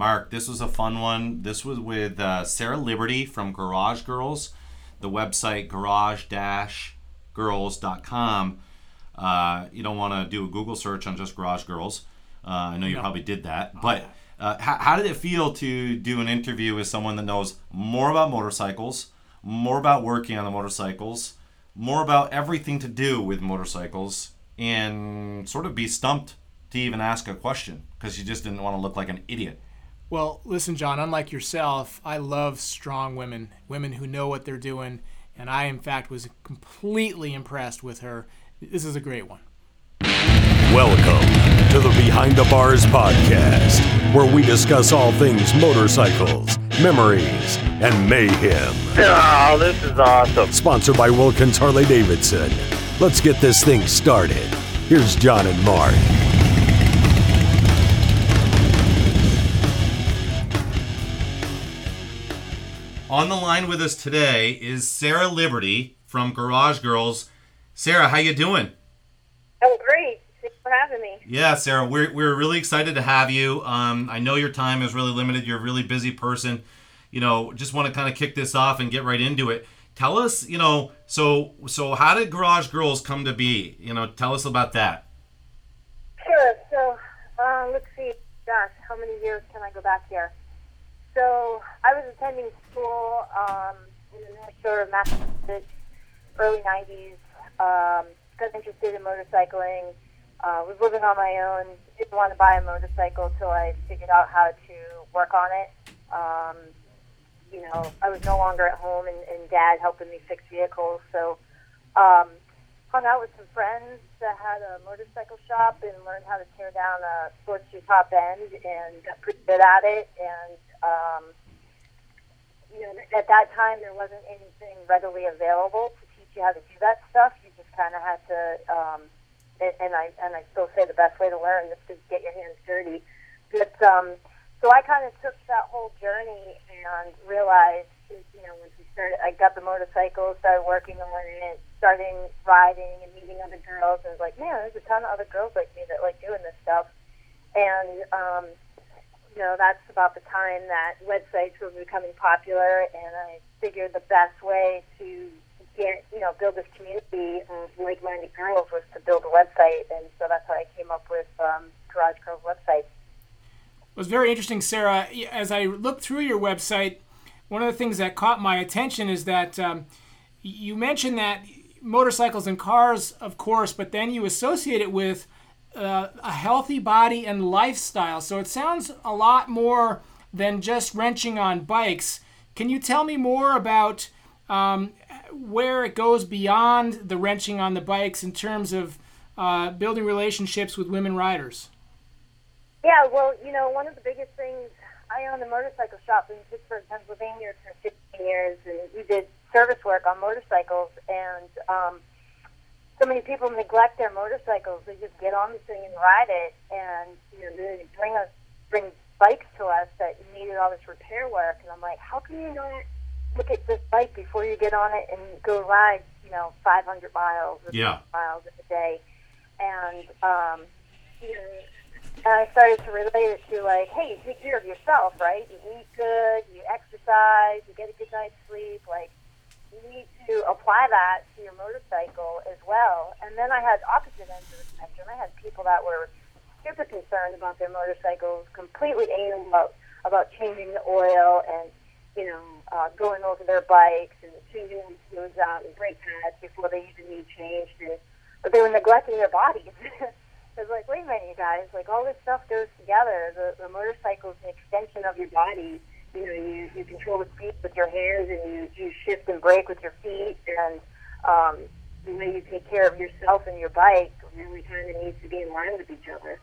Mark, this was a fun one. This was with uh, Sarah Liberty from Garage Girls, the website garage-girls.com. Uh, you don't want to do a Google search on just Garage Girls. Uh, I know you No. probably did that, but uh, how, how did it feel to do an interview with someone that knows more about motorcycles, more about working on the motorcycles, more about everything to do with motorcycles, and sort of be stumped to even ask a question because you just didn't want to look like an idiot? Well, listen, John, unlike yourself, I love strong women, women who know what they're doing. And I, in fact, was completely impressed with her. This is a great one. Welcome to the Behind the Bars podcast, where we discuss all things motorcycles, memories, and mayhem. Oh, this is awesome. Sponsored by Wilkins Harley Davidson. Let's get this thing started. Here's John and Mark. Line with us today is Sarah Liberty from Garage Girls. Sarah, how you doing? Oh, great. Thanks for having me. Yeah, Sarah, we're, we're really excited to have you. Um, I know your time is really limited. You're a really busy person. You know, just want to kind of kick this off and get right into it. Tell us, you know, so so how did Garage Girls come to be? You know, tell us about that. Sure. So, uh, let's see. Gosh, how many years can I go back here? So, I was attending school um, in the North Shore of Massachusetts, early 90s. Um, got interested in motorcycling. Uh, was living on my own. Didn't want to buy a motorcycle till I figured out how to work on it. Um, you know, I was no longer at home, and, and Dad helping me fix vehicles. So, um, hung out with some friends that had a motorcycle shop and learned how to tear down a Sportster top end and got pretty good at it. And um, you know, at that time there wasn't anything readily available to teach you how to do that stuff. You just kind of had to. Um, and and I and I still say the best way to learn is to get your hands dirty. But um, so I kind of took that whole journey and realized, you know, once we started, I got the motorcycle, started working on it, starting riding and meeting other girls, and was like, man, there's a ton of other girls like me that like doing this stuff. And um, you know, that's about the time that websites were becoming popular, and I figured the best way to get, you know, build this community of like-minded girls was to build a website, and so that's how I came up with um, Garage Girls website. It was very interesting, Sarah. As I looked through your website, one of the things that caught my attention is that um, you mentioned that motorcycles and cars, of course, but then you associate it with uh, a healthy body and lifestyle. So it sounds a lot more than just wrenching on bikes. Can you tell me more about um, where it goes beyond the wrenching on the bikes in terms of uh, building relationships with women riders? Yeah, well, you know, one of the biggest things, I owned a motorcycle shop in Pittsburgh, Pennsylvania for 15 years, and we did service work on motorcycles, and um, so many people neglect their motorcycles. They just get on the thing and ride it, and, you know, they bring us, bring bikes to us that needed all this repair work, and I'm like, how can you not look at this bike before you get on it and go ride, you know, 500 miles or Yeah. miles a day? And, um, you know, and I started to relate it to like, hey, you take care of yourself, right? You eat good, you exercise, you get a good night's sleep. Like, you need to apply that to your motorcycle as well. And then I had opposite ends of the spectrum. I had people that were super concerned about their motorcycles, completely anal about about changing the oil and you know uh, going over their bikes and changing the fluids out and brake pads before they even need changed. But they were neglecting their bodies. I was like, wait a minute, you guys. Like all this stuff goes together. The, the motorcycle is an extension of your body. You know, you, you control the speed with your hands, and you, you shift and brake with your feet, and um, the way you take care of yourself and your bike really kind of needs to be in line with each other.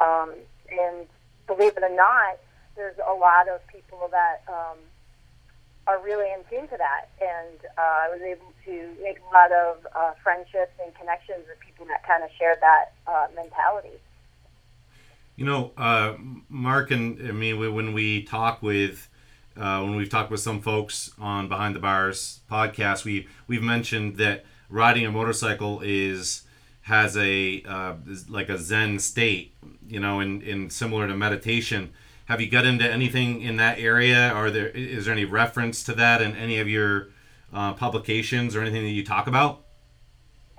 Um, and believe it or not, there's a lot of people that um, are really in tune to that. And uh, I was able to make a lot of uh, friendships and connections with people that kind of share that uh, mentality. You know, uh, Mark and I mean, we- when we talk with, uh, when we've talked with some folks on Behind the Bars podcast, we we've mentioned that riding a motorcycle is has a uh, like a Zen state, you know, and, and similar to meditation. have you got into anything in that area? Are there is there any reference to that in any of your uh, publications or anything that you talk about?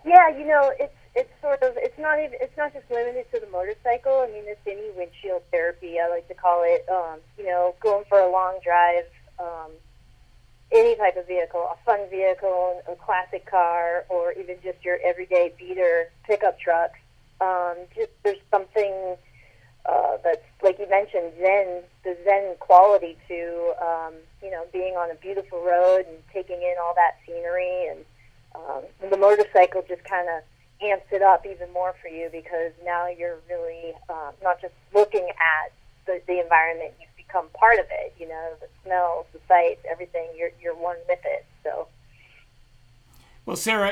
Yeah, you know, it's it's sort of it's not even it's not just limited to the motorcycle. I mean, it's any windshield therapy. I like to call it. Um, you know, going for a long drive. Um, any type of vehicle, a fun vehicle, a classic car, or even just your everyday beater pickup truck. Um, just there's something uh, that's like you mentioned, zen, the zen quality to um, you know being on a beautiful road and taking in all that scenery, and, um, and the motorcycle just kind of amps it up even more for you because now you're really uh, not just looking at the, the environment, you've become part of it. You know, the smells, the sights, everything. You're you're one with it. So. Well, Sarah,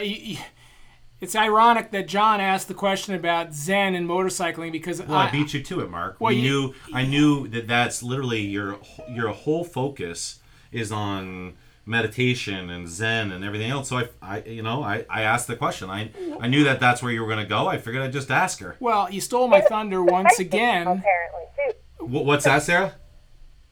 it's ironic that John asked the question about Zen and motorcycling because well, I, I beat you to it, Mark. Well, we you, knew I knew that that's literally your your whole focus is on meditation and Zen and everything else. So I, I you know, I, I asked the question. I I knew that that's where you were going to go. I figured I'd just ask her. Well, you stole my thunder once again. Apparently, too. What's that, Sarah?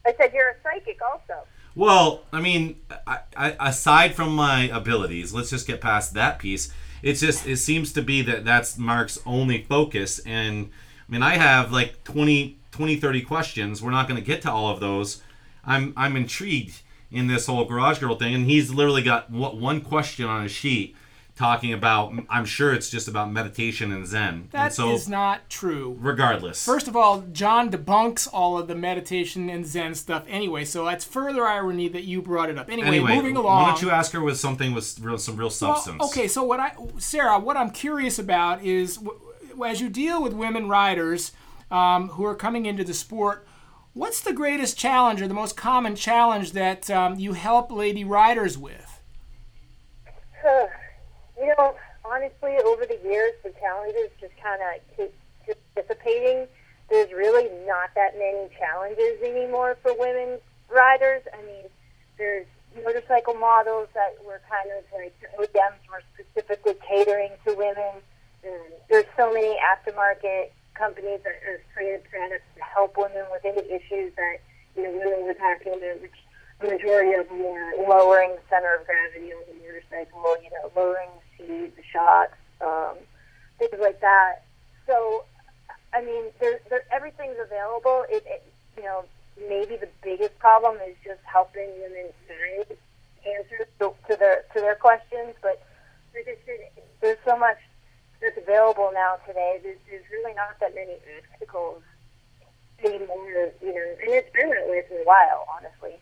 I said you're a psychic also. Well, I mean, I, I, aside from my abilities, let's just get past that piece it's just it seems to be that that's Mark's only focus and I mean I have like 20 20 30 questions we're not going to get to all of those I'm I'm intrigued in this whole garage girl thing and he's literally got one question on his sheet talking about i'm sure it's just about meditation and zen. That and so, is not true. Regardless. First of all john debunks all of the meditation and zen stuff anyway so that's further irony that you brought it up. Anyway, anyway moving along. why don't you ask her with something with real, some real substance? well, okay so what i sarah what i'm curious about is as you deal with women riders um, who are coming into the sport what's the greatest challenge or the most common challenge that um, you help lady riders with you know, honestly, over the years, the challenges just kind of keep dissipating. There's really not that many challenges anymore for women riders. I mean, there's motorcycle models that were kind of like OEMs were specifically catering to women. And there's so many aftermarket companies that have created to help women with any issues that you know women would which the majority of them are lowering the center of gravity on the motorcycle, you know, lowering the seat, the shocks, um, things like that. So, I mean, there, there, everything's available. It, it, you know, maybe the biggest problem is just helping women find answers to, to their to their questions. But there's so much that's available now today. There's, there's really not that many obstacles anymore. You know, and it's been that way for a while, honestly.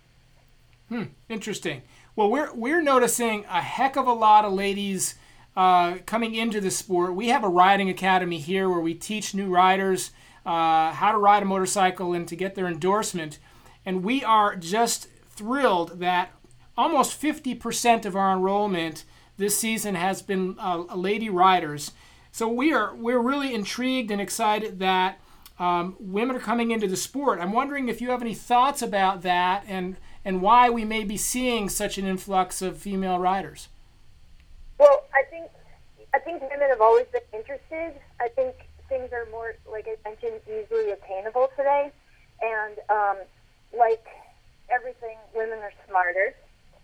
Hmm. Interesting. Well, we're we're noticing a heck of a lot of ladies uh, coming into the sport. We have a riding academy here where we teach new riders uh, how to ride a motorcycle and to get their endorsement. And we are just thrilled that almost 50% of our enrollment this season has been uh, lady riders. So we are we're really intrigued and excited that um, women are coming into the sport. I'm wondering if you have any thoughts about that and and why we may be seeing such an influx of female riders. Well, I think I think women have always been interested. I think things are more, like I mentioned, easily attainable today, and um, like everything, women are smarter.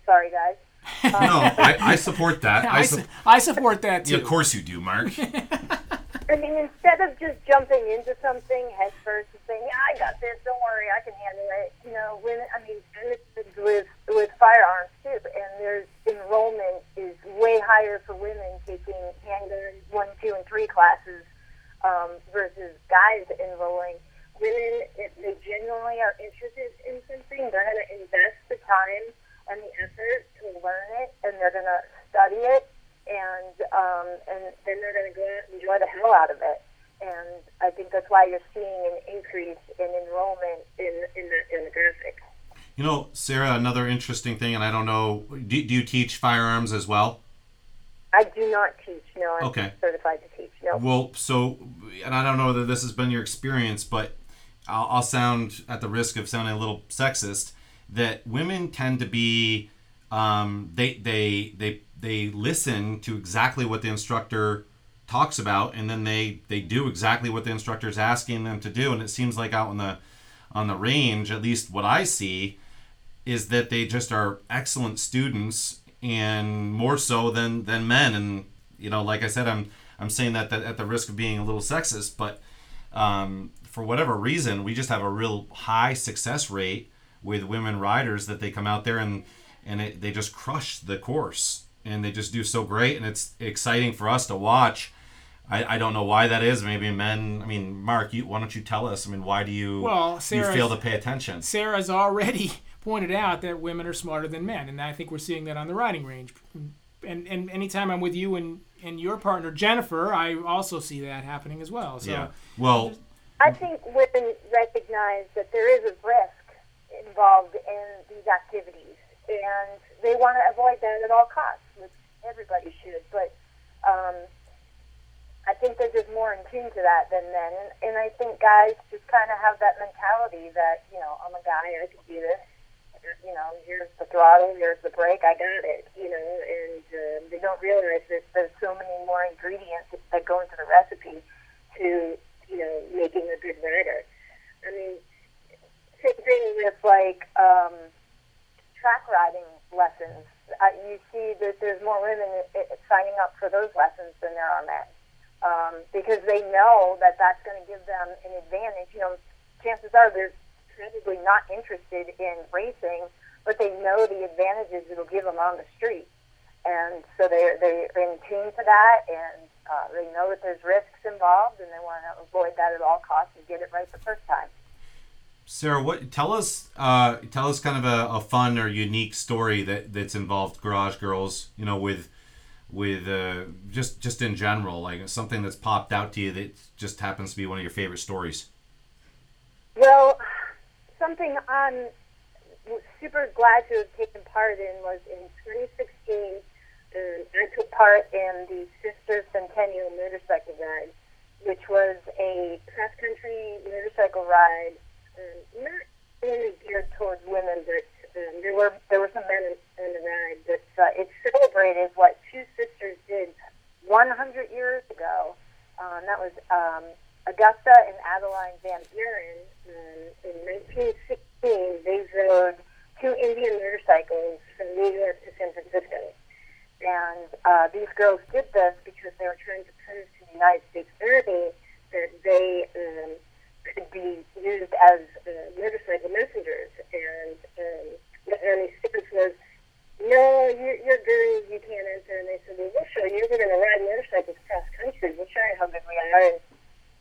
Sorry, guys. No, I, I, support that. I, I, su- I, support that too. Yeah, of course you do, Mark. I mean, instead of just jumping into something head first and saying, "Yeah, I got this. Don't worry, I can handle it." You know, women. I mean, and it's with with firearms too. And there's enrollment is way higher for women taking handgun one, two, and three classes um, versus guys enrolling. Women, if they genuinely are interested in something, they're going to invest the time and the effort to learn it, and they're going to study it and um, and then they're going to go out and enjoy the hell out of it. And I think that's why you're seeing an increase in enrollment in in the in the graphic. You know, Sarah, another interesting thing, and I don't know, do, do you teach firearms as well? I do not teach. No, I'm okay. certified to teach. No. Well, so, and I don't know that this has been your experience, but I'll, I'll sound at the risk of sounding a little sexist that women tend to be, um, they they they they listen to exactly what the instructor talks about and then they they do exactly what the instructor is asking them to do and it seems like out in the on the range, at least what I see, is that they just are excellent students and more so than than men. And you know, like I said, I'm I'm saying that, that at the risk of being a little sexist, but um, for whatever reason, we just have a real high success rate with women riders that they come out there and and it, they just crush the course and they just do so great and it's exciting for us to watch. I, I don't know why that is. Maybe men. I mean, Mark, you, why don't you tell us? I mean, why do you Well, you fail to pay attention? Sarah's already pointed out that women are smarter than men, and I think we're seeing that on the riding range. And and anytime I'm with you and and your partner Jennifer, I also see that happening as well. So Yeah. Well, I think women recognize that there is a risk involved in these activities, and they want to avoid that at all costs, which everybody should. But um, I think they're just more in tune to that than men, and, and I think guys just kind of have that mentality that you know I'm a guy, I can do this. You know, here's the throttle, here's the brake, I got it. You know, and uh, they don't realize that there's so many more ingredients that go into the recipe to you know making a good rider. I mean, like um, track riding lessons. Uh, you see that there's more women signing up for those lessons than there are men um, because they know that that's going to give them an advantage. You know, chances are they're probably not interested in racing, but they know the advantages it'll give them on the street, and so they're they're in tune to that, and uh, they know that there's risks involved, and they want to avoid that at all costs and get it right the first time. Sarah, what tell us? Uh, tell us kind of a, a fun or unique story that that's involved Garage Girls. You know, with with uh, just just in general, like something that's popped out to you that just happens to be one of your favorite stories. Well, something I'm super glad to have taken part in was in 2016. Um, I took part in the Sister Centennial Motorcycle Ride, which was a cross country motorcycle ride, um, not only geared towards women, but um, there were there were some men in, in the ride. But uh, it celebrated what two sisters did 100 years ago. Um, that was um, Augusta and Adeline Van Buren. Um, in 1916, they rode two Indian motorcycles from New York to San Francisco. And uh, these girls did this because they were trying to prove to the United States Army that they um, could be used as uh, motorcycle messengers. And um, the Army stance was, no, you're, you're girls, you can't enter. And they said, well, we'll show you. We're going to ride motorcycles cross country. We'll show you how good we are. And,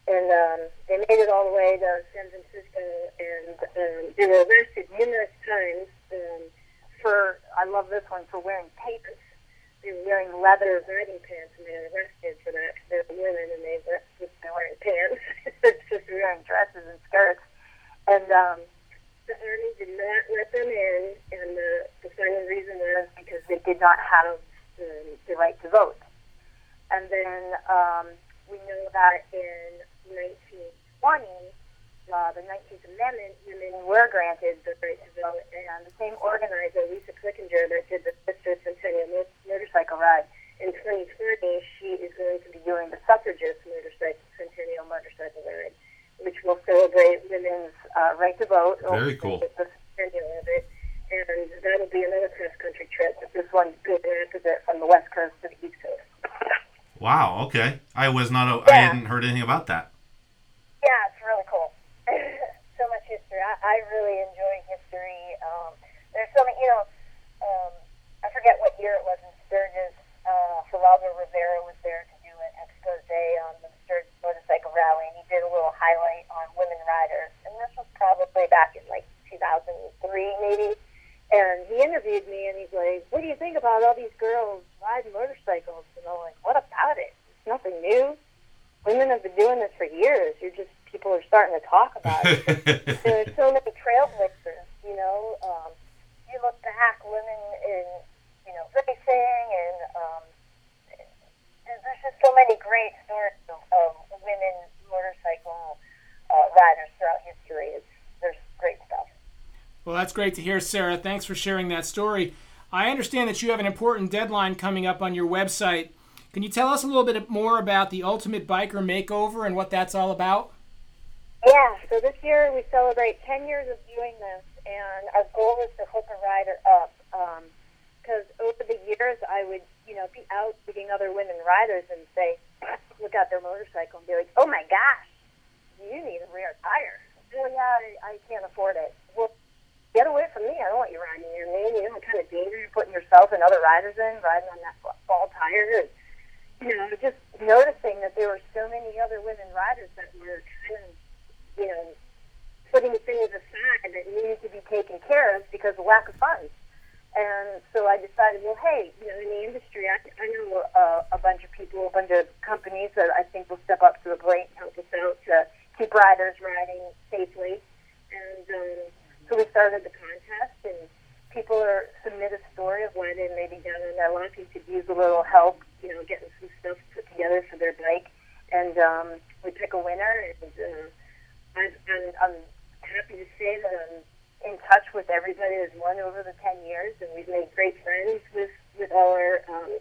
and um, they made it all the way to San Francisco, and um, they were arrested numerous times um, for, I love this one, for wearing papers. They were wearing leather riding pants, and they were arrested for that. 'cause They're women, and they were just wearing pants. it's just wearing dresses and skirts. And um, the army did not let them in, and the, the final reason was because they did not have um, the right to vote. And then um, we know that in 1920, uh, the 19th Amendment, women were granted the right to vote, and the same organizer, Lisa Clickenger, that did the Sister Centennial Mo- Motorcycle Ride, in 2020, she is going to be doing the Suffragist Motorcycle Centennial Motorcycle Ride, which will celebrate women's uh, right to vote. Very cool. The centennial of it. And that'll be another cross-country trip, but this one's good opposite from the west coast to the east coast. Wow. Okay. I was not. A, I Yeah. hadn't heard anything about that. Yeah, it's really cool. so much history. I, I really enjoy history. Um, there's so many, you know, um, I forget what year it was in Sturgis. Uh, Geraldo Rivera was there to do an expose on the Sturgis Motorcycle Rally, and he did a little highlight on women riders. And this was probably back in like 2003, maybe. And he interviewed me, and he's like, "What do you think about all these girls riding motorcycles?" And I'm like, "What about it? It's nothing new." women have been doing this for years. You're just people are starting to talk about it. There's so many trailblazers. You know, um, you look back, women in you know racing, and um, there's just so many great stories of, of women motorcycle uh, riders throughout history. It's there's great stuff. Well, that's great to hear, Sarah. Thanks for sharing that story. I understand that you have an important deadline coming up on your website. Can you tell us a little bit more about the Ultimate Biker Makeover and what that's all about? Yeah, so this year we celebrate 10 years of doing this, and our goal is to hook a rider up. Um, because over the years, I would, you know, be out meeting other women riders and say, look at their motorcycle and be like, oh my gosh, you need a rear tire. Oh yeah, I, I can't afford it. Well, get away from me. I don't want you riding near me. You know what kind of danger yourself and other riders in riding on that fall tire. And, you know, just noticing that there were so many other women riders that were kind of, you know, putting things aside that needed to be taken care of because of lack of funds. And so I decided, well, hey, you know, in the industry, I, I know a, a bunch of people, a bunch of companies that I think will step up to the plate and help us out to keep riders riding safely. And um, so we started the contest, and people are submit a story of why they may be down on their luck and could use a little help, you know, getting some stuff put together for their bike. And um, we pick a winner, and uh, I'm, I'm, I'm happy to say that I'm in touch with everybody who's won over the 10 years, and we've made great friends with, with all our um,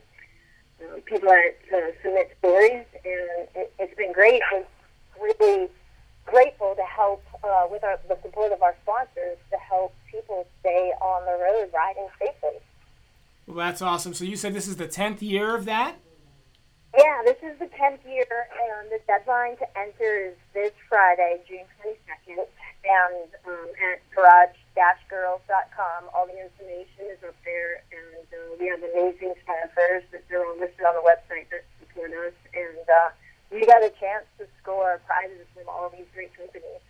uh, people that uh, submit stories, and it, it's been great. I'm really grateful to help uh, with our, the support of our sponsors to help people stay on the road riding safely. Well, that's awesome. So you said this is the 10th year of that? Yeah, this is the 10th year, and the deadline to enter is this Friday, June 22nd, and um, at garage-girls.com. All the information is up there, and uh, we have amazing sponsors that they're all listed on the website that support us, and uh, we got a chance to score prizes from all these great companies.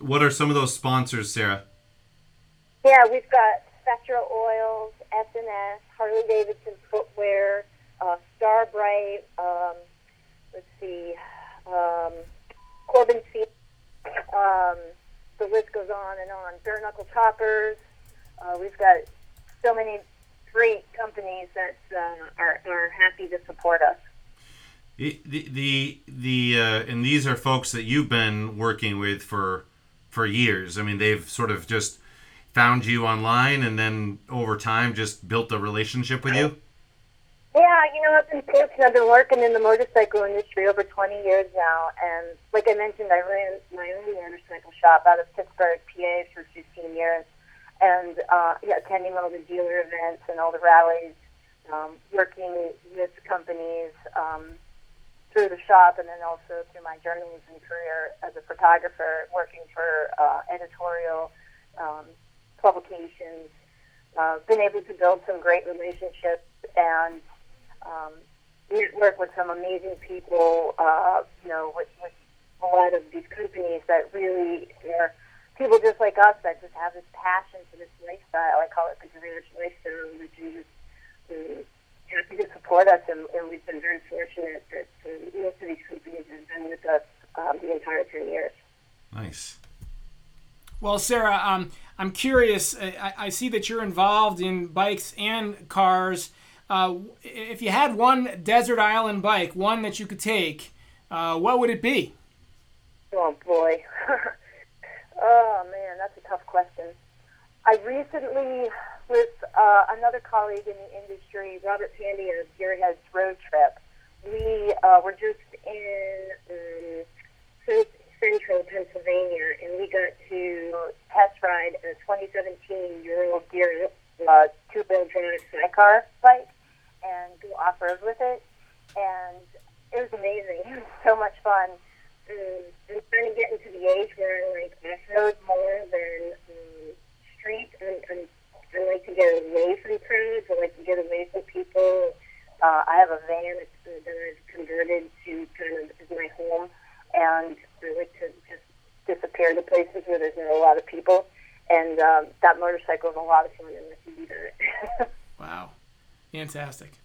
What are some of those sponsors, Sarah? Yeah, we've got Spectro Oils, S&S, Harley Davidson Footwear, uh, Starbright, um, let's see, um, Corbin Field, um, the list goes on and on. Bare Knuckle Choppers, uh, we've got so many great companies that uh, are, are happy to support us. The the the uh, and these are folks that you've been working with for for years. I mean, they've sort of just found you online and then over time just built a relationship with you. Yeah, you know, I've been fortunate. I've been working in the motorcycle industry over 20 years now, and like I mentioned, I ran my own motorcycle shop out of Pittsburgh, PA, for 15 years, and uh, yeah, attending all the dealer events and all the rallies, um, working with companies. Um, through the shop and then also through my journalism career as a photographer, working for uh, editorial um, publications. Uh, been able to build some great relationships and um, work with some amazing people. Uh, you know, with, with a lot of these companies that really are people just like us that just have this passion for this lifestyle. I call it the garage lifestyle, which is um, happy to support us, and, and we've been very fortunate that uh, most of these companies have been with us um, the entire 10 years. Nice. Well, Sarah, um, I'm curious. I, I, see that you're involved in bikes and cars. Uh, if you had one desert island bike, one that you could take, uh, what would it be? Oh boy. oh man, that's a tough question. I recently with uh, another colleague in the industry, Robert Pandya of Gearheads Road Trip. We uh, were just in um, central Pennsylvania, and we got to test ride a 2017 Ural Gear uh, two-wheel drive sidecar bike and go off-road with it. And it was amazing. It was so much fun. Um, I'm trying to get into the age where I like off-road more than um, street. I'm, I'm I like to get away from crowds. I like to get away from people. Uh, I have a van that I've converted to kind of as my home, and I like to just disappear to places where there's not a lot of people. And um, that motorcycle is a lot of fun, and I can do that. wow, fantastic.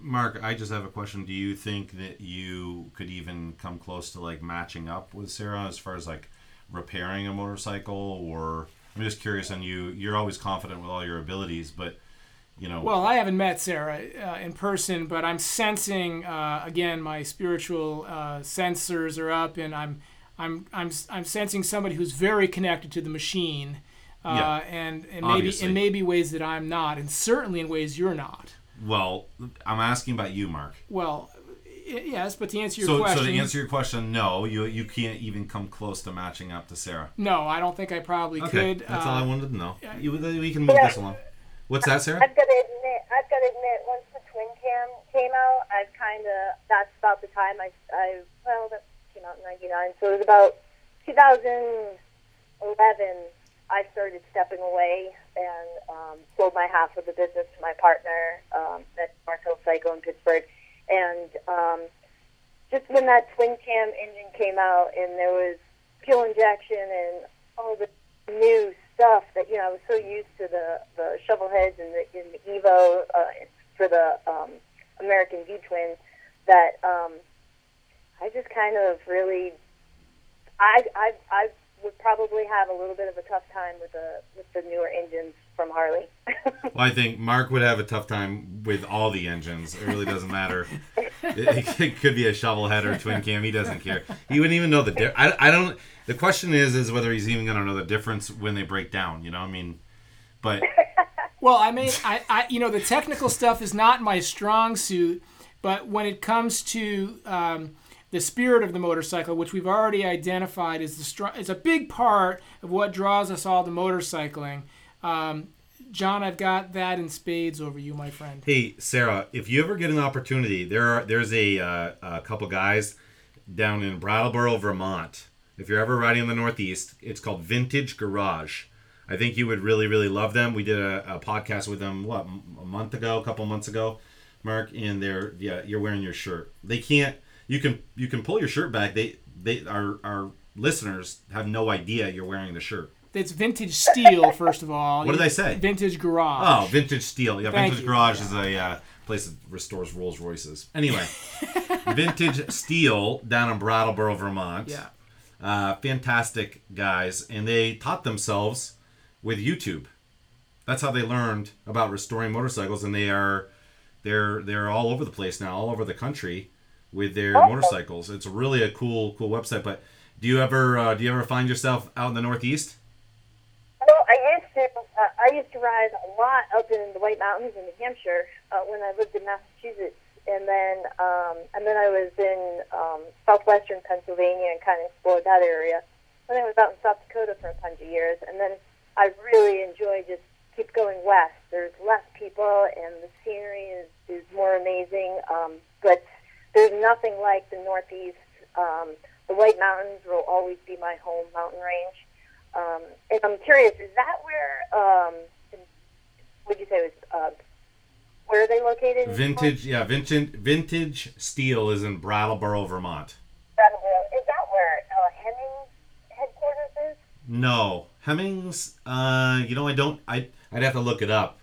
Mark, I just have a question. Do you think that you could even come close to like matching up with Sarah as far as like repairing a motorcycle or? I'm just curious on you. You're always confident with all your abilities, but you know. Well, I haven't met Sarah uh, in person, but I'm sensing uh, again my spiritual uh, sensors are up, and I'm I'm I'm I'm sensing somebody who's very connected to the machine, uh, yeah, and and maybe in maybe ways that I'm not, and certainly in ways you're not. Well, I'm asking about you, Mark. Well, Yes, but to answer your So, question, so to answer your question, no, you you can't even come close to matching up to Sarah. no, I don't think I probably Okay, could. that's uh, all I wanted to know. You, we can move this along. What's that, Sarah? I've got to admit, I've got to admit, once the twin cam came out, I've kind of that's about the time I, I well, that came out in '99, so it was about 2011. I started stepping away and um, sold my half of the business to my partner um, at Martel Psycho in Pittsburgh, and um, just when that twin cam engine came out and there was fuel injection and all the new stuff that you know I was so used to the the shovel heads and the, and the Evo uh, for the um, American V twin that um, I just kind of really I I I would probably have a little bit of a tough time with the with the newer engines from Harley. Well, I think Mark would have a tough time with all the engines. It really doesn't matter. it, it could be a shovel head or a twin cam. He doesn't care. He wouldn't even know the. Di- I, I don't. The question is, is whether he's even going to know the difference when they break down. You know, I mean, but Well, I mean, I, I, you know, the technical stuff is not my strong suit, but when it comes to um, the spirit of the motorcycle, which we've already identified is the str- is a big part of what draws us all to motorcycling. Um, John, I've got that in spades over you, my friend. Hey, Sarah, if you ever get an opportunity, there are there's a, uh, a couple guys down in Brattleboro, Vermont. If you're ever riding in the Northeast, it's called Vintage Garage. I think you would really, really love them. We did a, a podcast with them what a month ago, a couple months ago, Mark, and they're yeah, you're wearing your shirt. They can't. You can you can pull your shirt back. They they our our listeners have no idea you're wearing the shirt. It's vintage steel, first of all. What did I say? Vintage garage. Oh, Vintage Steel. Yeah, Thank Vintage you. Garage is a uh, place that restores Rolls Royces. Anyway, Vintage Steel down in Brattleboro, Vermont. Yeah. Uh, fantastic guys, and they taught themselves with YouTube. That's how they learned about restoring motorcycles, and they are they're they're all over the place now, all over the country with their motorcycles. It's really a cool cool website. But do you ever uh, do you ever find yourself out in the Northeast? Well, I used to. Uh, I used to ride a lot up in the White Mountains in New Hampshire uh, when I lived in Massachusetts, and then um, and then I was in um, southwestern Pennsylvania and kind of explored that area. Then I was out in South Dakota for a bunch of years, and then I really enjoy just keep going west. There's less people, and the scenery is is more amazing. Um, but there's nothing like the Northeast. Um, the White Mountains will always be my home mountain range. Um, and I'm curious, is that where, um, would you say was, uh, where are they located? Vintage, yeah, vintage vintage steel is in Brattleboro, Vermont. Brattleboro. Is that where uh, Hemmings headquarters is? No, Hemmings. Uh, you know, I don't. I I'd have to look it up.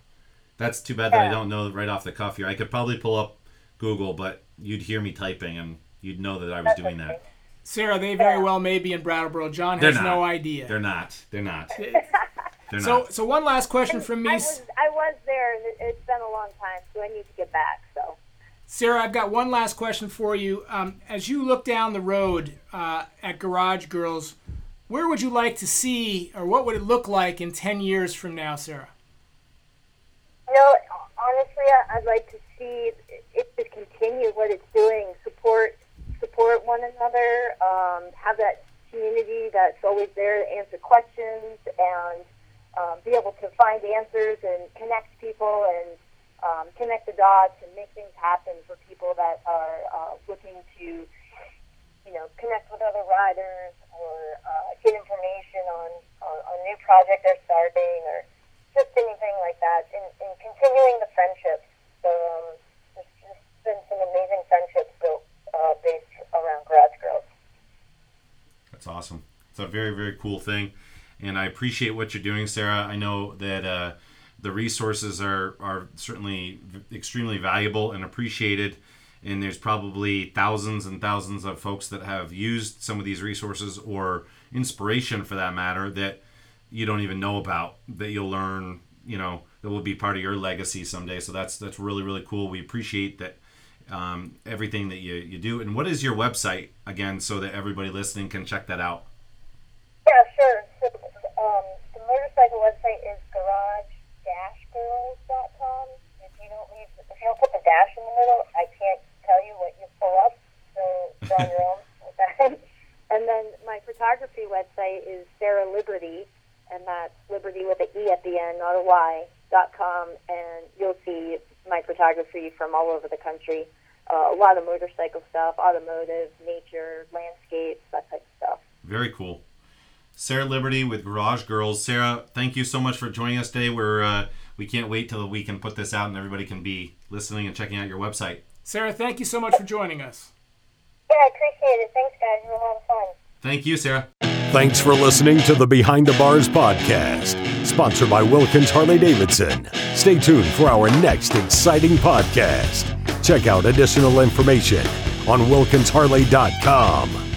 That's too bad that I don't know right off the cuff here. I could probably pull up Google, but you'd hear me typing and you'd know that I was doing that. Sarah, they very well may be in Brattleboro. John They're has not. no idea. They're not. They're not. They're so, not. so one last question from I me. was, I was there, and it, it's been a long time, so I need to get back. So, Sarah, I've got one last question for you. Um, as you look down the road uh, at Garage Girls, where would you like to see, or what would it look like in 10 years from now, Sarah? you know, honestly, I- I'd like to see it to what it's doing, support, support one another, um, have that community that's always there to answer questions and um, be able to find answers and connect people and um, connect the dots and make things happen for people that are uh, looking to, you know, connect with other riders or uh, get information on, on new project they're starting or just anything like that. And, and continuing the friendships. So um, there's just been some amazing friendships built uh, based around Garage Girls. That's awesome. It's a very very cool thing, and I appreciate what you're doing, Sarah. I know that uh, the resources are are certainly extremely valuable and appreciated. And there's probably thousands and thousands of folks that have used some of these resources or inspiration for that matter that you don't even know about that you'll learn you know that will be part of your legacy someday so that's that's really really cool we appreciate that um, everything that you, you do. And what is your website again, so that everybody listening can check that out? Yeah, sure. So um, the motorcycle website is garage-girls.com. If you don't leave, if you don't put the dash in the middle, I can't tell you what you pull up. So draw your own. and then my photography website is Sarah Liberty, and that's Liberty with an E at the end, not a Y. Dot com, and you'll see my photography from all over the country. Uh, a lot of motorcycle stuff, automotive, nature, landscapes, that type of stuff. Very cool. Sarah Liberty with Garage Girls. Sarah, thank you so much for joining us today. We're uh, we can't wait till we can put this out and everybody can be listening and checking out your website. Sarah, thank you so much for joining us. Yeah, I appreciate it. Thanks, guys. It was a lot of fun. Thank you, Sarah. Thanks for listening to the Behind the Bars podcast, sponsored by Wilkins Harley Davidson. Stay tuned for our next exciting podcast. Check out additional information on wilkinsharley.com.